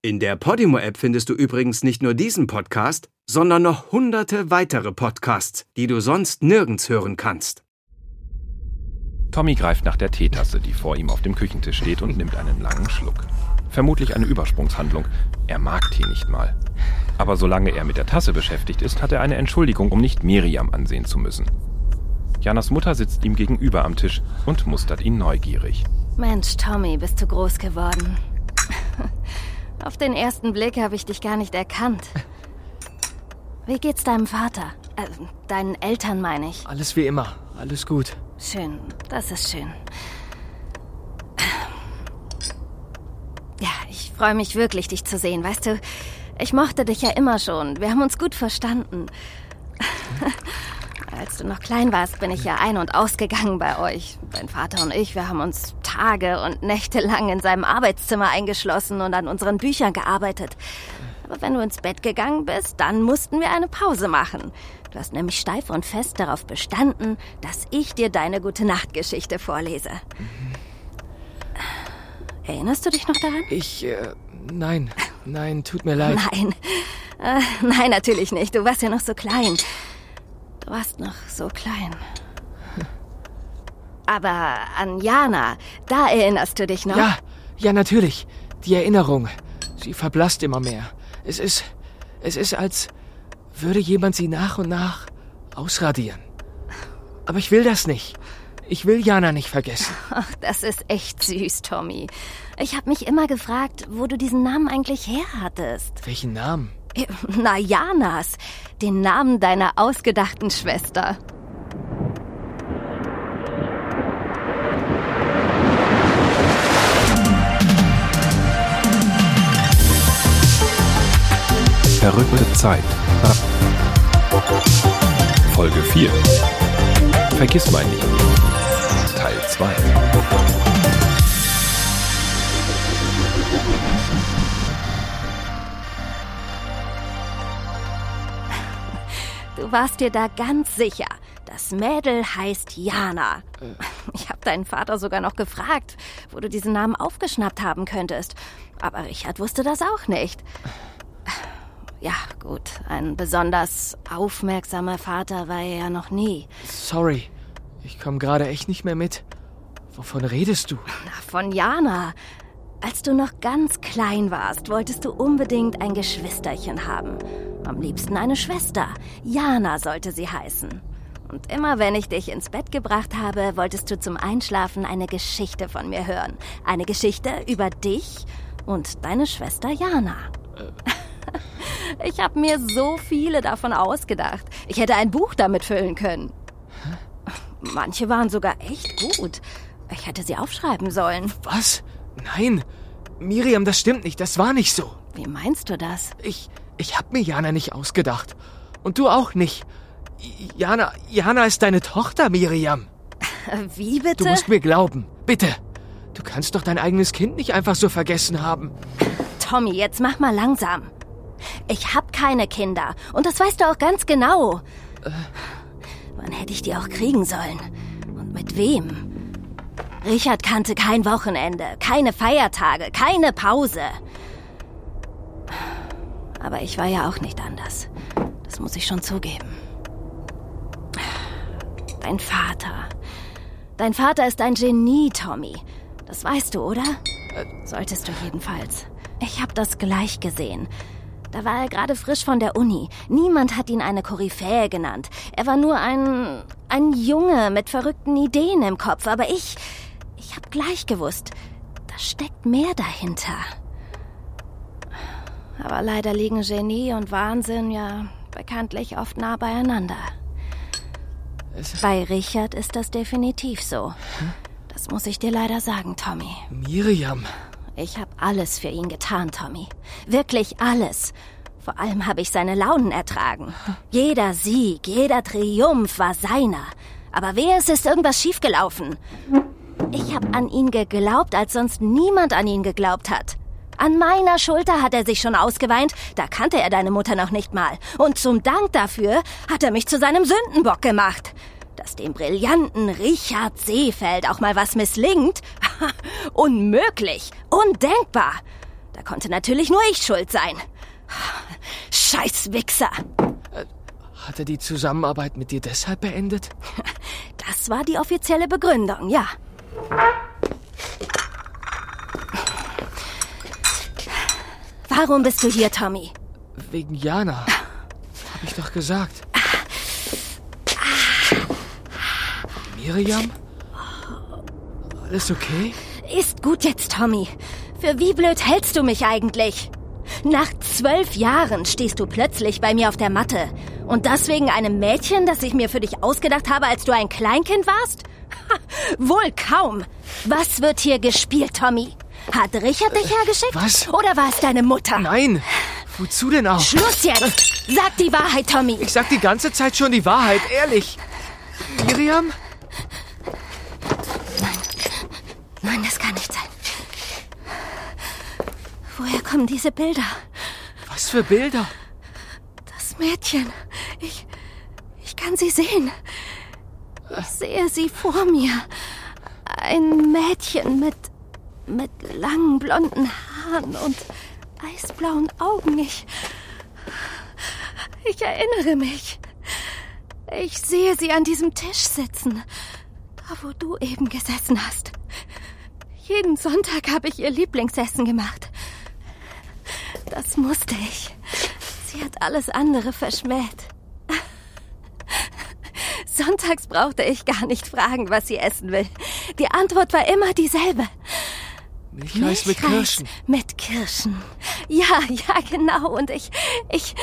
In der Podimo-App findest du übrigens nicht nur diesen Podcast, sondern noch hunderte weitere Podcasts, die du sonst nirgends hören kannst. Tommy greift nach der Teetasse, die vor ihm auf dem Küchentisch steht, und nimmt einen langen Schluck. Vermutlich eine Übersprungshandlung. Er mag Tee nicht mal. Aber solange er mit der Tasse beschäftigt ist, hat er eine Entschuldigung, um nicht Miriam ansehen zu müssen. Janas Mutter sitzt ihm gegenüber am Tisch und mustert ihn neugierig. Mensch, Tommy, bist du groß geworden. Auf den ersten Blick habe ich dich gar nicht erkannt. Wie geht's deinem Vater? Äh, deinen Eltern meine ich. Alles wie immer. Alles gut. Schön, das ist schön. Ja, ich freue mich wirklich, dich zu sehen. Weißt du, ich mochte dich ja immer schon. Wir haben uns gut verstanden. Als du noch klein warst, bin ich ja ein- und ausgegangen bei euch. Dein Vater und ich, wir haben uns Tage und Nächte lang in seinem Arbeitszimmer eingeschlossen und an unseren Büchern gearbeitet. Aber wenn du ins Bett gegangen bist, dann mussten wir eine Pause machen. Du hast nämlich steif und fest darauf bestanden, dass ich dir deine gute Nachtgeschichte vorlese. Erinnerst du dich noch daran? Ich, äh, nein. Nein, tut mir leid. Nein. Äh, nein, natürlich nicht. Du warst ja noch so klein. Du warst noch so klein. Aber an Jana, da erinnerst du dich noch? Ja, ja, natürlich. Die Erinnerung. Sie verblasst immer mehr. Es ist, es ist, als würde jemand sie nach und nach ausradieren. Aber ich will das nicht. Ich will Jana nicht vergessen. Ach, das ist echt süß, Tommy. Ich habe mich immer gefragt, wo du diesen Namen eigentlich her hattest. Welchen Namen? Äh, Na, Janas. Den Namen deiner ausgedachten Schwester. Verrückte Zeit. Folge 4. Vergiss mein nicht. Teil 2. Du warst dir da ganz sicher. Das Mädel heißt Jana. Ich habe deinen Vater sogar noch gefragt, wo du diesen Namen aufgeschnappt haben könntest. Aber Richard wusste das auch nicht. Ja, gut, ein besonders aufmerksamer Vater war er ja noch nie. Sorry. Ich komme gerade echt nicht mehr mit. Wovon redest du? Na, von Jana. Als du noch ganz klein warst, wolltest du unbedingt ein Geschwisterchen haben. Am liebsten eine Schwester. Jana sollte sie heißen. Und immer wenn ich dich ins Bett gebracht habe, wolltest du zum Einschlafen eine Geschichte von mir hören. Eine Geschichte über dich und deine Schwester Jana. Ich habe mir so viele davon ausgedacht. Ich hätte ein Buch damit füllen können. Manche waren sogar echt gut. Ich hätte sie aufschreiben sollen. Was? Nein. Miriam, das stimmt nicht. Das war nicht so. Wie meinst du das? Ich, ich hab mir Jana nicht ausgedacht. Und du auch nicht. Jana, Jana ist deine Tochter, Miriam. Wie bitte? Du musst mir glauben. Bitte. Du kannst doch dein eigenes Kind nicht einfach so vergessen haben. Tommy, jetzt mach mal langsam. Ich hab keine Kinder. Und das weißt du auch ganz genau. Wann hätte ich die auch kriegen sollen? Und mit wem? Richard kannte kein Wochenende, keine Feiertage, keine Pause. Aber ich war ja auch nicht anders. Das muss ich schon zugeben. Dein Vater. Dein Vater ist ein Genie, Tommy. Das weißt du, oder? Solltest du jedenfalls. Ich hab das gleich gesehen. Da war er gerade frisch von der Uni. Niemand hat ihn eine Koryphäe genannt. Er war nur ein. ein Junge mit verrückten Ideen im Kopf. Aber ich. ich hab gleich gewusst. Da steckt mehr dahinter. Aber leider liegen Genie und Wahnsinn ja bekanntlich oft nah beieinander. Bei Richard ist das definitiv so. Das muss ich dir leider sagen, Tommy. Miriam. Ich habe alles für ihn getan, Tommy. Wirklich alles. Vor allem habe ich seine Launen ertragen. Jeder Sieg, jeder Triumph war seiner. Aber wehe, es ist irgendwas schiefgelaufen. Ich habe an ihn geglaubt, als sonst niemand an ihn geglaubt hat. An meiner Schulter hat er sich schon ausgeweint, da kannte er deine Mutter noch nicht mal. Und zum Dank dafür hat er mich zu seinem Sündenbock gemacht. Dass dem brillanten Richard Seefeld auch mal was misslingt? Unmöglich, undenkbar. Da konnte natürlich nur ich schuld sein. Scheiß Wichser. Hat er die Zusammenarbeit mit dir deshalb beendet? Das war die offizielle Begründung, ja. Warum bist du hier, Tommy? Wegen Jana. Hab ich doch gesagt. Miriam? Alles okay? Ist gut jetzt, Tommy. Für wie blöd hältst du mich eigentlich? Nach zwölf Jahren stehst du plötzlich bei mir auf der Matte. Und das wegen einem Mädchen, das ich mir für dich ausgedacht habe, als du ein Kleinkind warst? Ha, wohl kaum. Was wird hier gespielt, Tommy? Hat Richard dich hergeschickt? was? Oder war es deine Mutter? Nein! Wozu denn auch? Schluss jetzt! Sag die Wahrheit, Tommy! Ich sag die ganze Zeit schon die Wahrheit, ehrlich. Miriam? Nein, das kann nicht sein. Woher kommen diese Bilder? Was für Bilder? Das Mädchen. Ich. Ich kann sie sehen. Ich sehe sie vor mir. Ein Mädchen mit. Mit langen blonden Haaren und eisblauen Augen. Ich. Ich erinnere mich. Ich sehe sie an diesem Tisch sitzen. Da, wo du eben gesessen hast. Jeden Sonntag habe ich ihr Lieblingsessen gemacht. Das musste ich. Sie hat alles andere verschmäht. Sonntags brauchte ich gar nicht fragen, was sie essen will. Die Antwort war immer dieselbe. Milchreis mit Kirschen. Mit Kirschen. Ja, ja, genau. Und ich, ich,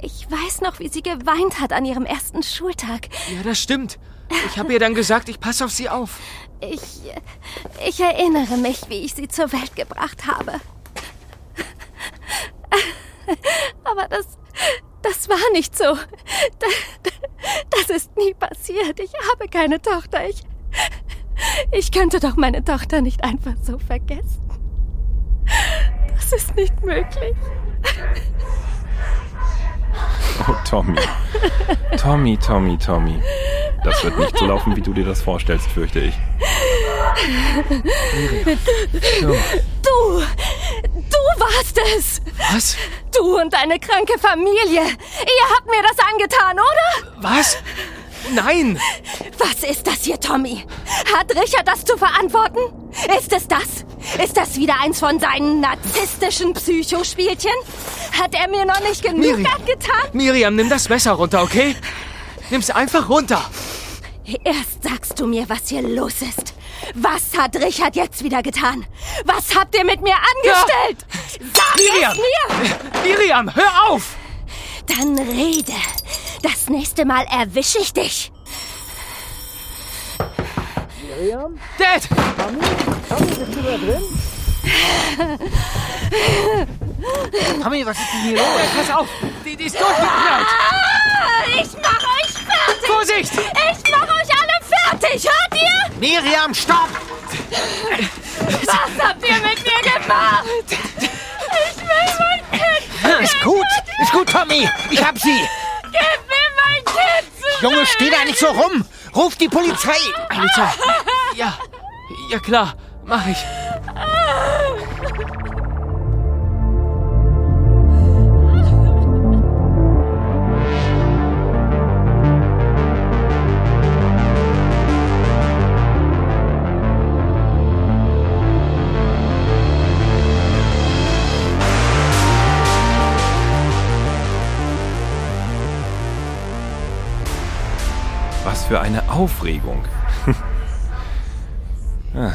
ich weiß noch, wie sie geweint hat an ihrem ersten Schultag. Ja, das stimmt. Ich habe ihr dann gesagt, ich passe auf sie auf. Ich, ich erinnere mich, wie ich sie zur Welt gebracht habe. Aber das, das war nicht so. Das, das ist nie passiert. Ich habe keine Tochter. Ich, ich könnte doch meine Tochter nicht einfach so vergessen. Das ist nicht möglich. Oh, Tommy. Tommy, Tommy, Tommy. Das wird nicht so laufen, wie du dir das vorstellst, fürchte ich. Du! Du warst es! Was? Du und deine kranke Familie! Ihr habt mir das angetan, oder? Was? Nein! Was ist das hier, Tommy? Hat Richard das zu verantworten? Ist es das? Ist das wieder eins von seinen narzisstischen Psychospielchen? Hat er mir noch nicht genug Miriam. angetan? Miriam, nimm das Messer runter, okay? Nimm's einfach runter. Erst sagst du mir, was hier los ist. Was hat Richard jetzt wieder getan? Was habt ihr mit mir angestellt? Sag Miriam! es mir! Miriam, hör auf! Dann rede. Das nächste Mal erwische ich dich. Dad! Tommy, was ist denn hier los? Dad, pass auf! Die, die ist durchgeknallt! Ah, ich mach euch fertig! Vorsicht! Ich mach euch alle fertig, hört ihr? Miriam, stopp! Was habt ihr mit mir gemacht? Ich will mein Kind! Ist gut, ist gut, Tommy. Ich hab sie. Gib Junge, steh da nicht so rum. Ruf die Polizei. Polizei! Ja, ja klar, mach ich. Aufregung. Ah.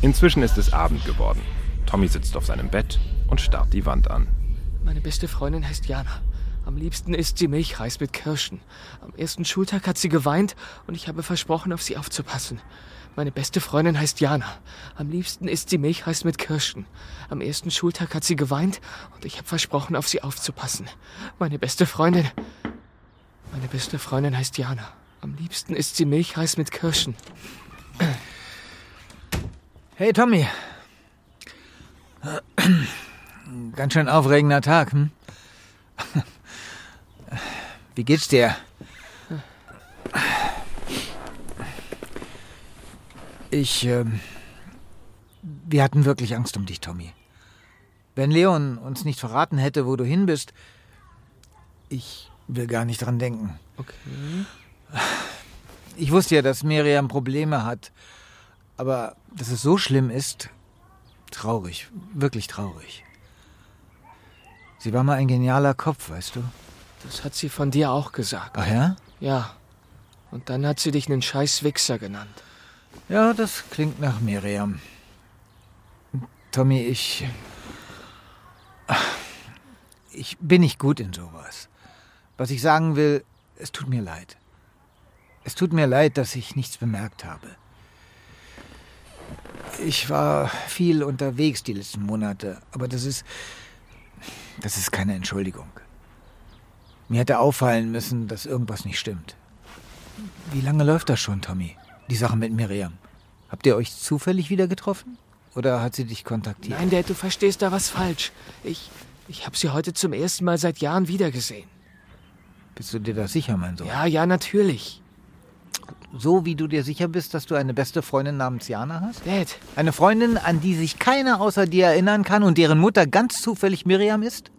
Inzwischen ist es Abend geworden. Tommy sitzt auf seinem Bett und starrt die Wand an. Meine beste Freundin heißt Jana. Am liebsten isst sie Milchreis mit Kirschen. Am ersten Schultag hat sie geweint und ich habe versprochen, auf sie aufzupassen. Meine beste Freundin heißt Jana. Am liebsten isst sie Milchreis mit Kirschen. Am ersten Schultag hat sie geweint und ich habe versprochen, auf sie aufzupassen. Meine beste Freundin. Meine beste Freundin heißt Jana. Am liebsten isst sie Milchreis mit Kirschen. Hey, Tommy. Ganz schön aufregender Tag, hm? Wie geht's dir? Ich, ähm, wir hatten wirklich Angst um dich, Tommy. Wenn Leon uns nicht verraten hätte, wo du hin bist, ich will gar nicht dran denken. Okay. Ich wusste ja, dass Miriam Probleme hat. Aber dass es so schlimm ist, traurig, wirklich traurig. Sie war mal ein genialer Kopf, weißt du? Das hat sie von dir auch gesagt. Ach ja? Ja. Und dann hat sie dich einen scheiß Wichser genannt. Ja, das klingt nach Miriam. Tommy, ich. Ich bin nicht gut in sowas. Was ich sagen will, es tut mir leid. Es tut mir leid, dass ich nichts bemerkt habe. Ich war viel unterwegs die letzten Monate, aber das ist. Das ist keine Entschuldigung. Mir hätte auffallen müssen, dass irgendwas nicht stimmt. Wie lange läuft das schon, Tommy? Die Sache mit Miriam. Habt ihr euch zufällig wieder getroffen? Oder hat sie dich kontaktiert? Nein, Dad, du verstehst da was falsch. Ich. Ich habe sie heute zum ersten Mal seit Jahren wiedergesehen. Bist du dir da sicher, mein Sohn? Ja, ja, natürlich. So wie du dir sicher bist, dass du eine beste Freundin namens Jana hast? Dad, Eine Freundin, an die sich keiner außer dir erinnern kann und deren Mutter ganz zufällig Miriam ist?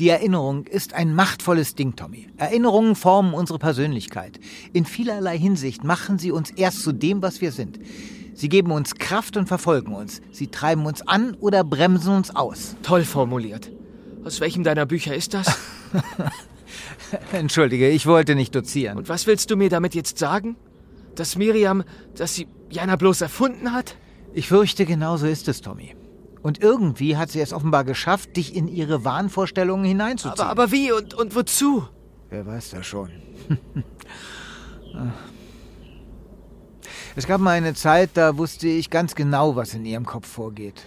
Die Erinnerung ist ein machtvolles Ding, Tommy. Erinnerungen formen unsere Persönlichkeit. In vielerlei Hinsicht machen sie uns erst zu dem, was wir sind. Sie geben uns Kraft und verfolgen uns. Sie treiben uns an oder bremsen uns aus. toll formuliert. Aus welchem deiner Bücher ist das? Entschuldige, ich wollte nicht dozieren. Und was willst du mir damit jetzt sagen? Dass Miriam, dass sie Jana bloß erfunden hat? Ich fürchte, genau so ist es, Tommy. Und irgendwie hat sie es offenbar geschafft, dich in ihre Wahnvorstellungen hineinzuziehen. Aber, aber wie und, und wozu? Wer weiß das schon. es gab mal eine Zeit, da wusste ich ganz genau, was in ihrem Kopf vorgeht.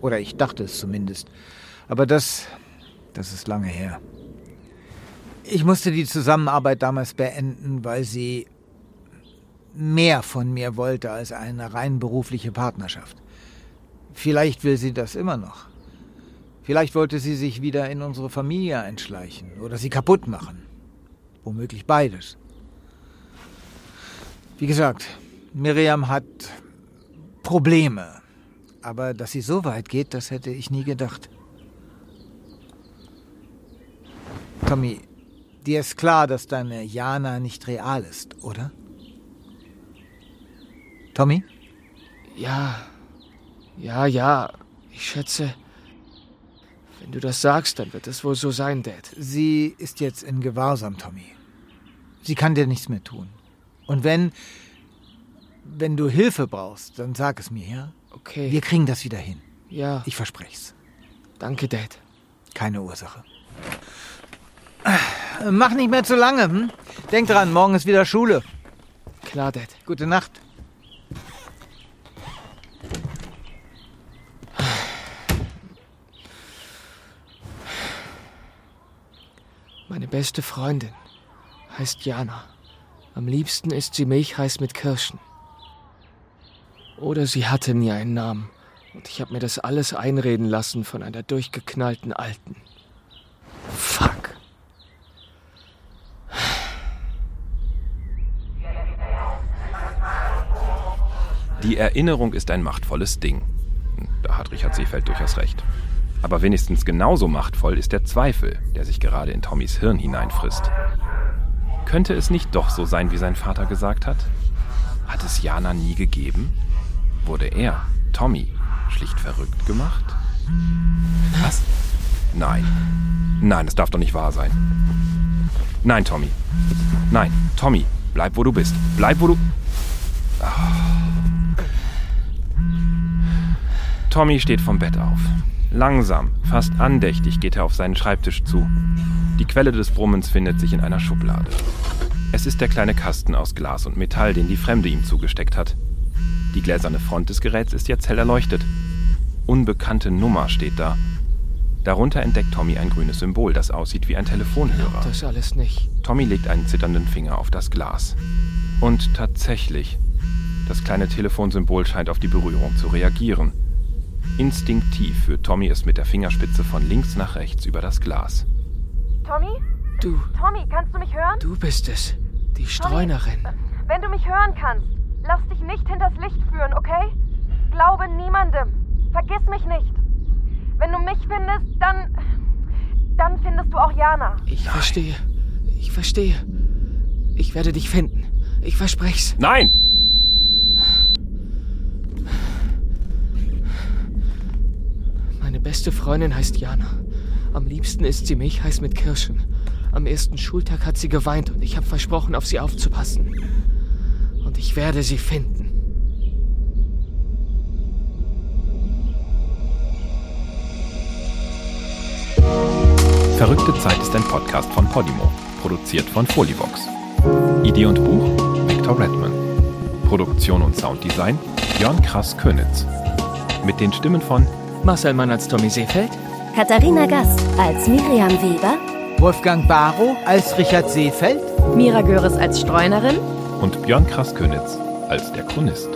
Oder ich dachte es zumindest. Aber das, das ist lange her. Ich musste die Zusammenarbeit damals beenden, weil sie mehr von mir wollte als eine rein berufliche Partnerschaft. Vielleicht will sie das immer noch. Vielleicht wollte sie sich wieder in unsere Familie einschleichen oder sie kaputt machen. Womöglich beides. Wie gesagt, Miriam hat Probleme. Aber dass sie so weit geht, das hätte ich nie gedacht. Tommy, dir ist klar, dass deine Jana nicht real ist, oder? Tommy? Ja, ja, ja. Ich schätze, wenn du das sagst, dann wird es wohl so sein, Dad. Sie ist jetzt in Gewahrsam, Tommy. Sie kann dir nichts mehr tun. Und wenn, wenn du Hilfe brauchst, dann sag es mir, ja? Okay. Wir kriegen das wieder hin. ja, Ich versprech's. danke, Dad. Keine Ursache. Mach nicht mehr zu lange, hm? Denk dran, morgen ist wieder Schule. Klar, Dad. Gute Nacht. Meine beste Freundin heißt Jana. Am liebsten isst sie Milchreis mit Kirschen. Oder sie hatte nie einen Namen. Und ich habe mir das alles einreden lassen von einer durchgeknallten Alten. Fuck. Die Erinnerung ist ein machtvolles Ding. Da hat Richard Seefeld durchaus recht. Aber wenigstens genauso machtvoll ist der Zweifel, der sich gerade in Tommys Hirn hineinfrisst. Könnte es nicht doch so sein, wie sein Vater gesagt hat? Hat es Jana nie gegeben? Wurde er, Tommy, schlicht verrückt gemacht? Was? Nein. Nein, das darf doch nicht wahr sein. Nein, Tommy. Nein, Tommy, bleib wo du bist. Bleib wo du. Tommy steht vom Bett auf. Langsam, fast andächtig geht er auf seinen Schreibtisch zu. Die Quelle des Brummens findet sich in einer Schublade. Es ist der kleine Kasten aus Glas und Metall, den die Fremde ihm zugesteckt hat. Die gläserne Front des Geräts ist jetzt hell erleuchtet. Unbekannte Nummer steht da. Darunter entdeckt Tommy ein grünes Symbol, das aussieht wie ein Telefonhörer. Das alles nicht. Tommy legt einen zitternden Finger auf das Glas. Und tatsächlich, das kleine Telefonsymbol scheint auf die Berührung zu reagieren. Instinktiv führt Tommy es mit der Fingerspitze von links nach rechts über das Glas. Tommy? Du, Tommy, kannst du mich hören? du bist es. Die Streunerin. Wenn du mich hören kannst, lass dich nicht hinters Licht führen, okay? Glaube niemandem. Vergiss mich nicht. Wenn du mich findest, dann. dann findest du auch Jana. Ich verstehe. Ich verstehe. Ich werde dich finden. Ich versprech's. Nein! Meine beste Freundin heißt Jana. Am liebsten isst sie Milchreis mit Kirschen. Am ersten Schultag hat sie geweint und ich habe versprochen, auf sie aufzupassen. Und ich werde sie finden. Verrückte Zeit ist ein Podcast von Podimo, produziert von Folivox. Idee und Buch Victor Redman. Produktion und Sounddesign Björn Krass Könitz. Mit den Stimmen von Marcel Mann als Tommy Seefeld, Katharina Gast als Miriam Weber, Wolfgang Barrow als Richard Seefeld. Mira Göres als Streunerin. und Björn Krass Könitz als der Chronist.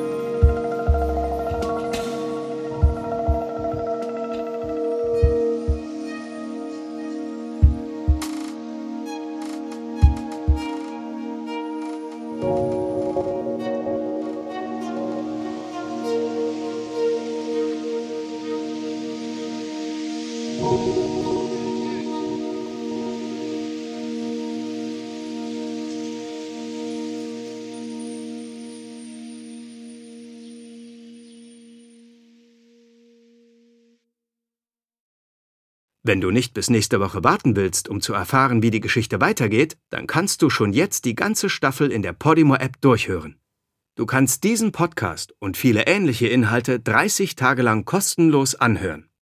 Wenn du nicht bis nächste Woche warten willst, um zu erfahren, wie die Geschichte weitergeht, dann kannst du schon jetzt die ganze Staffel in der Podimo-App durchhören. Du kannst diesen Podcast und viele ähnliche Inhalte 30 Tage lang kostenlos anhören.